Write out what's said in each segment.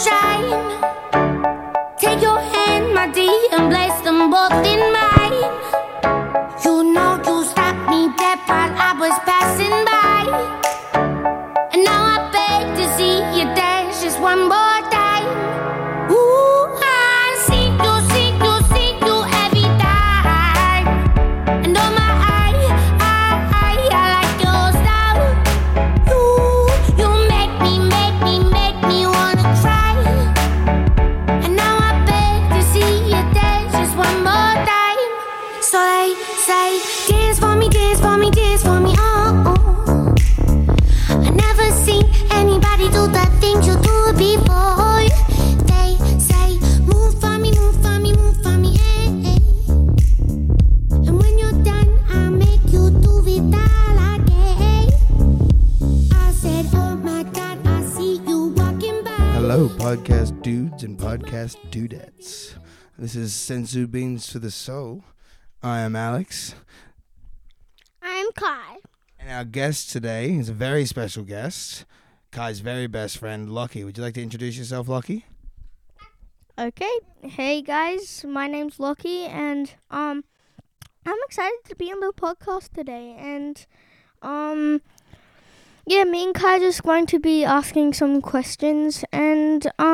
shine. Dudes and podcast dudettes. This is Senzu Beans for the Soul. I am Alex, I'm Kai. and our guest today is a very special guest, Kai's very best friend, Loki. Would you like to introduce yourself, Loki? Okay. Hey guys, my name's Loki and um I'm excited to be on the podcast today and um yeah, me and Kai are just going to be asking some questions and um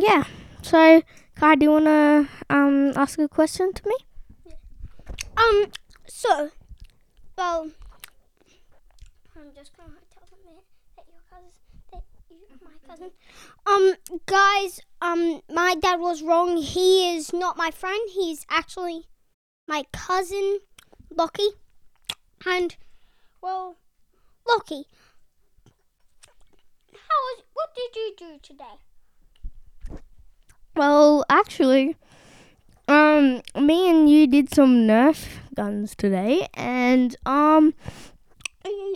yeah. So Kai, do you wanna um ask a question to me? Um, so, well, I'm just gonna tell them that, that your cousin, that you, my cousin. Um, guys, um, my dad was wrong. He is not my friend. He's actually my cousin, Loki. And, well, Loki, how was, what did you do today? Well, actually, um, me and you did some Nerf guns today, and um, I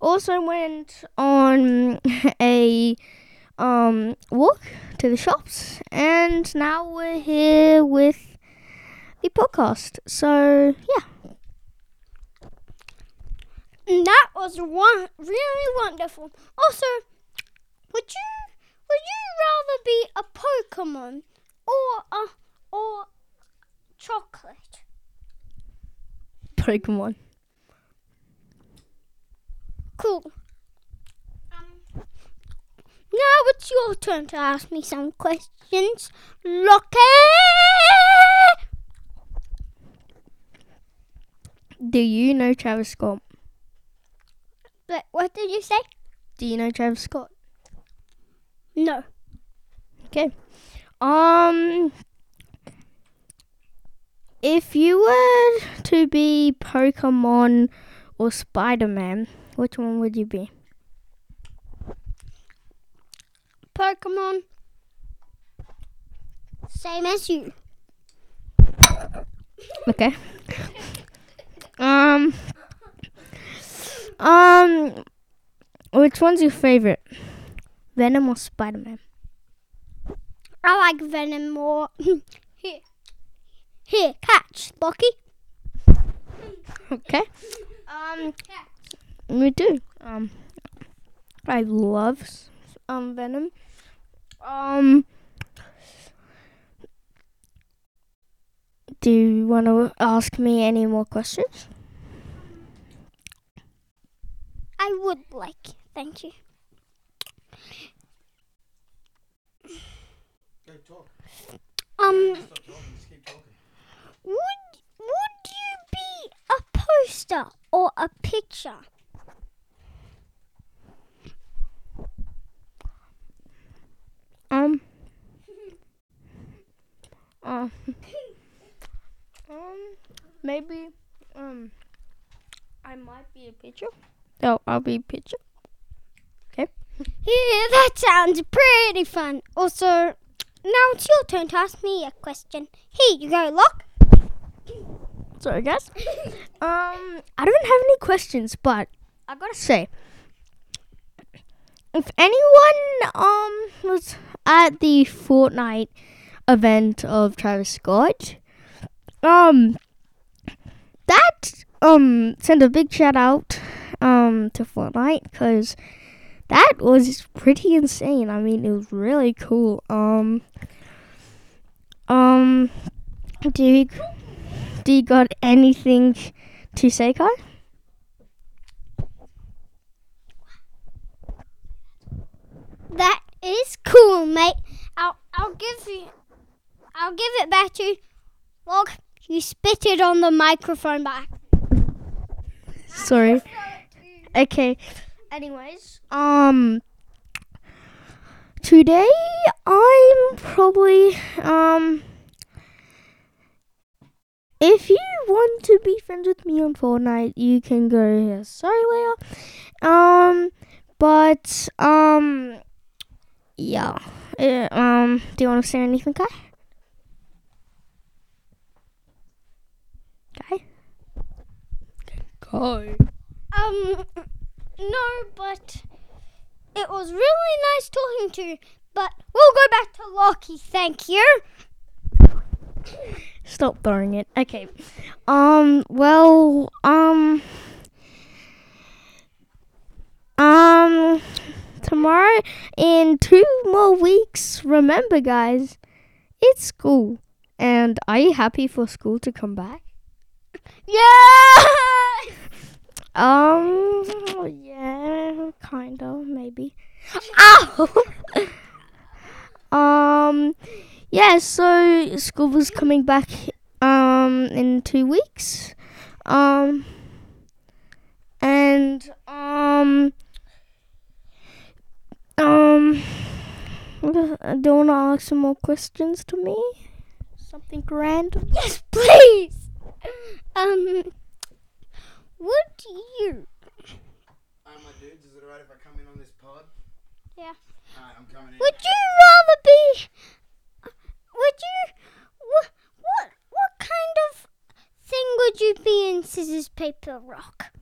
also went on a um walk to the shops, and now we're here with the podcast. So yeah, And That was one really wonderful. Also, would you would you rather be a Pokemon or a or chocolate? Pokemon. Cool. Um, now it's your turn to ask me some questions, Loki. Do you know Travis Scott? But what did you say? Do you know Travis Scott? No. Okay. Um if you were to be Pokemon or Spider-Man, which one would you be? Pokemon. Same as you. Okay. um Um which one's your favorite? Venom or Spider-Man? I like Venom more. Here. Here, catch, Loki. Okay. Um me too. Um I love um Venom. Um Do you want to ask me any more questions? I would like. Thank you. Um, would would you be a poster or a picture? Um. Uh, um. Maybe. Um. I might be a picture. Oh, I'll be a picture. Okay. Yeah, that sounds pretty fun. Also, now it's your turn to ask me a question. Here you go, Lock. Sorry, guys. um, I don't have any questions, but I gotta say, if anyone um was at the Fortnite event of Travis Scott, um, that um send a big shout out um to Fortnite because that was pretty insane. I mean, it was really cool. Um, um, do you, do you got anything to say, Kai? That is cool, mate. I'll I'll give you I'll give it back to you. Look, you spit it on the microphone back. Sorry. Okay. Anyways, um, today I'm probably um. If you want to be friends with me on Fortnite, you can go here. Sorry, Leah. Um, but um, yeah. Uh, um, do you want to say anything, Kai? Kai? Kai. Um no, but it was really nice talking to you. But we'll go back to Loki, thank you. Stop throwing it. Okay. Um. Well. Um. Um. Tomorrow, in two more weeks. Remember, guys, it's school, and are you happy for school to come back? Yeah! Um. Yeah. Kind of. Maybe. Ow. um. Yeah. So school was coming back. Um. In two weeks. Um. And um. Um. Do you want to ask some more questions to me? Something random? Yes, please. Um would you Hi, my dudes. Is it alright if I come in on this pod? Yeah. Alright, I'm coming in. would you rather be would you what what what kind of thing would you be in scissors paper rock?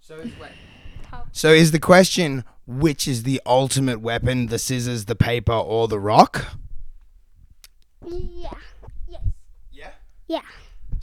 So is wait. So is the question which is the ultimate weapon, the scissors, the paper, or the rock? Yeah. Yes. Yeah. Yeah.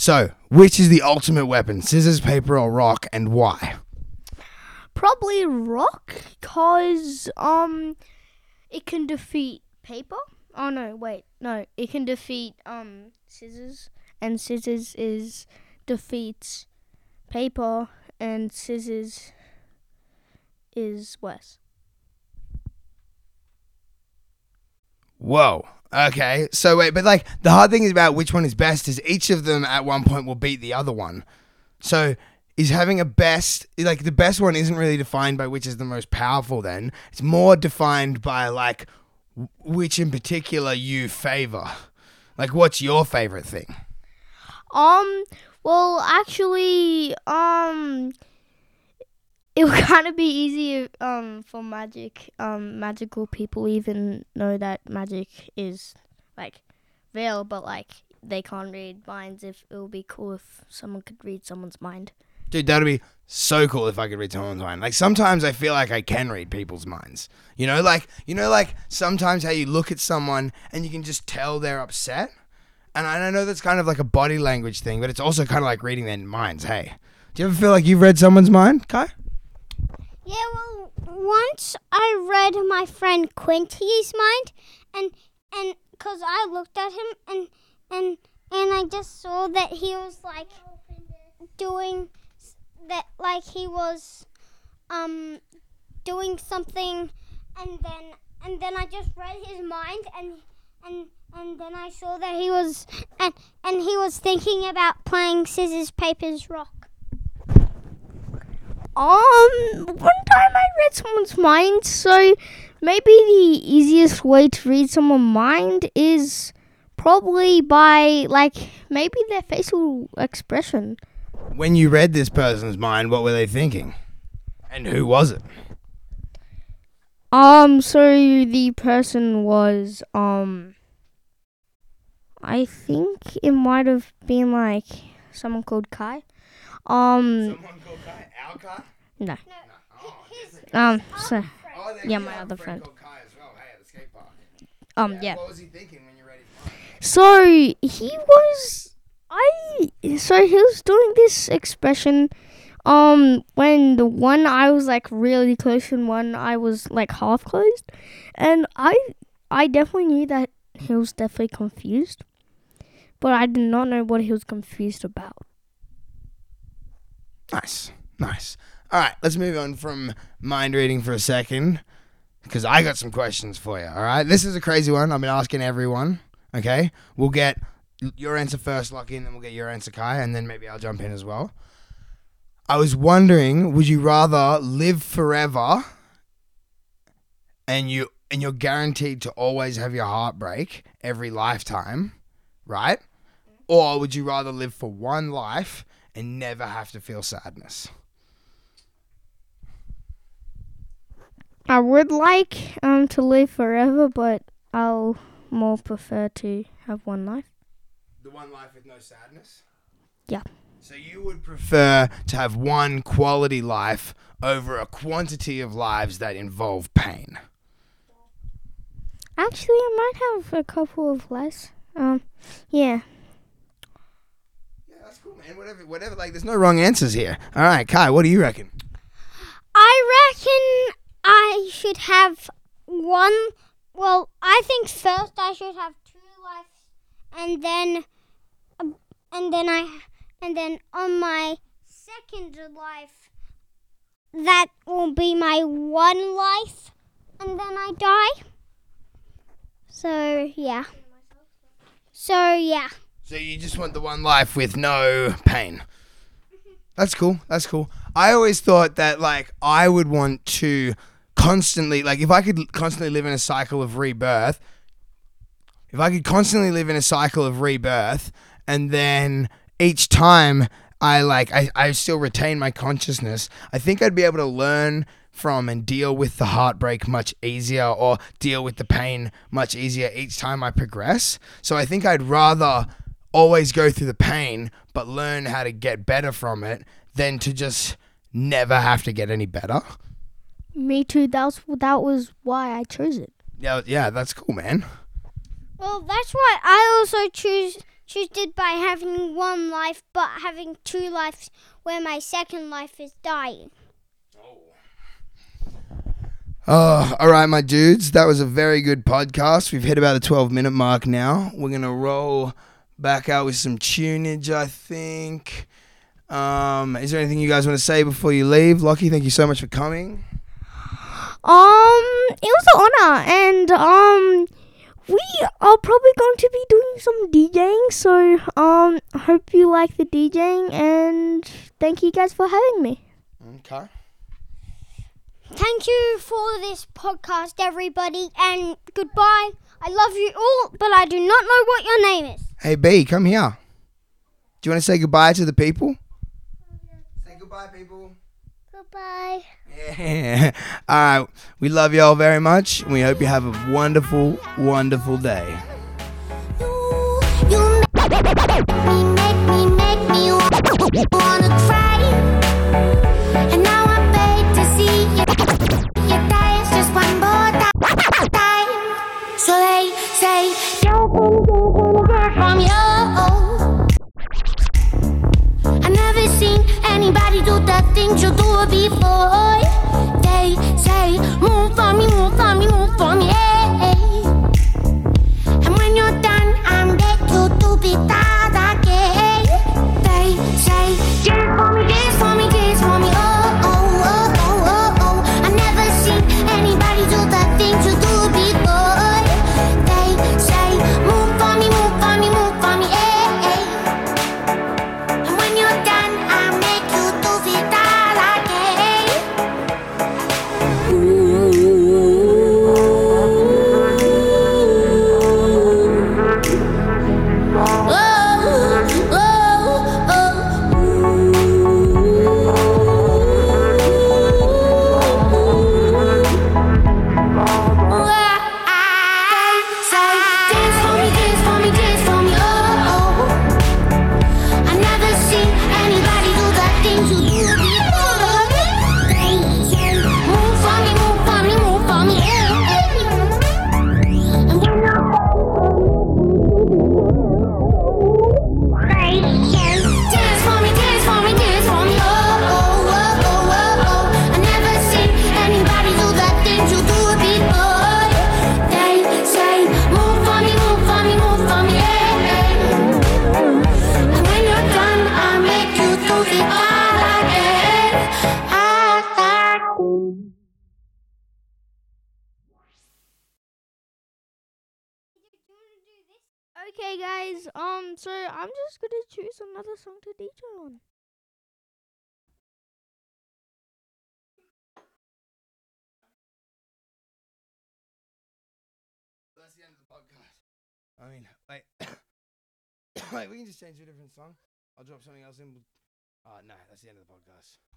So, which is the ultimate weapon, scissors, paper, or rock, and why? Probably rock, cause um, it can defeat paper. Oh no, wait, no, it can defeat um scissors, and scissors is defeats paper, and scissors is worse. Whoa. Okay. So wait, but like the hard thing is about which one is best is each of them at one point will beat the other one. So is having a best like the best one isn't really defined by which is the most powerful then. It's more defined by like which in particular you favor. Like what's your favorite thing? Um, well, actually, um, it would kind of be easy um for magic um magical people even know that magic is like real, but like they can't read minds. If it would be cool if someone could read someone's mind. Dude, that'd be so cool if I could read someone's mind. Like sometimes I feel like I can read people's minds. You know, like you know, like sometimes how you look at someone and you can just tell they're upset. And I I know that's kind of like a body language thing, but it's also kind of like reading their minds. Hey, do you ever feel like you've read someone's mind, Kai? Yeah, well, once I read my friend Quinty's mind, and and cause I looked at him and and and I just saw that he was like doing that, like he was um doing something, and then and then I just read his mind and and and then I saw that he was and and he was thinking about playing scissors papers rock. Um, one time I read someone's mind, so maybe the easiest way to read someone's mind is probably by like maybe their facial expression. When you read this person's mind, what were they thinking? And who was it? Um, so the person was um I think it might have been like someone called Kai. Um Someone called Kai. Our Kai? no. Oh, Um so oh Yeah, my other friend. called well. Hey, at the skate park. um yeah. What was he thinking when you read his? So he was I so he was doing this expression um when the one I was like really close and one I was like half closed, and I I definitely knew that he was definitely confused, but I did not know what he was confused about. Nice, nice. All right, let's move on from mind reading for a second because I got some questions for you. All right, this is a crazy one. I've been asking everyone. Okay, we'll get your answer first, Loki, and then we'll get your answer, Kai, and then maybe I'll jump in as well. I was wondering, would you rather live forever and you and you're guaranteed to always have your heart break every lifetime, right? Or would you rather live for one life and never have to feel sadness? I would like um to live forever, but I'll more prefer to have one life. The one life with no sadness? Yeah. So you would prefer to have one quality life over a quantity of lives that involve pain. Actually, I might have a couple of less. Um, yeah. That's cool, man. Whatever, whatever. Like, there's no wrong answers here. All right, Kai, what do you reckon? I reckon I should have one. Well, I think first I should have two lives, and then, um, and then I, and then on my second life, that will be my one life, and then I die. So yeah. So yeah. So you just want the one life with no pain. That's cool. That's cool. I always thought that like I would want to constantly like if I could constantly live in a cycle of rebirth, if I could constantly live in a cycle of rebirth and then each time I like I, I still retain my consciousness, I think I'd be able to learn from and deal with the heartbreak much easier or deal with the pain much easier each time I progress. So I think I'd rather always go through the pain but learn how to get better from it than to just never have to get any better. Me too. That was that was why I chose it. Yeah, yeah, that's cool, man. Well, that's why I also choose choose it by having one life, but having two lives where my second life is dying. Oh, all right, my dudes. That was a very good podcast. We've hit about the 12 minute mark now. We're going to roll back out with some tunage, I think. Um, is there anything you guys want to say before you leave? Loki, thank you so much for coming. Um, it was an honor, and um, we are probably going to be doing some DJing. So um, I hope you like the DJing, and thank you guys for having me. Okay. Thank you for this podcast, everybody, and goodbye. I love you all, but I do not know what your name is. Hey, B, come here. Do you want to say goodbye to the people? Say goodbye, people. Goodbye. Yeah. All right. We love y'all very much. We hope you have a wonderful, wonderful day. You, you make me, make me, make me anybody do the things you do before. They say, move for me, Okay, guys. Um, so I'm just gonna choose another song to DJ on. That's the end of the podcast. I mean, wait, wait, we can just change to a different song. I'll drop something else in. Oh no, that's the end of the podcast.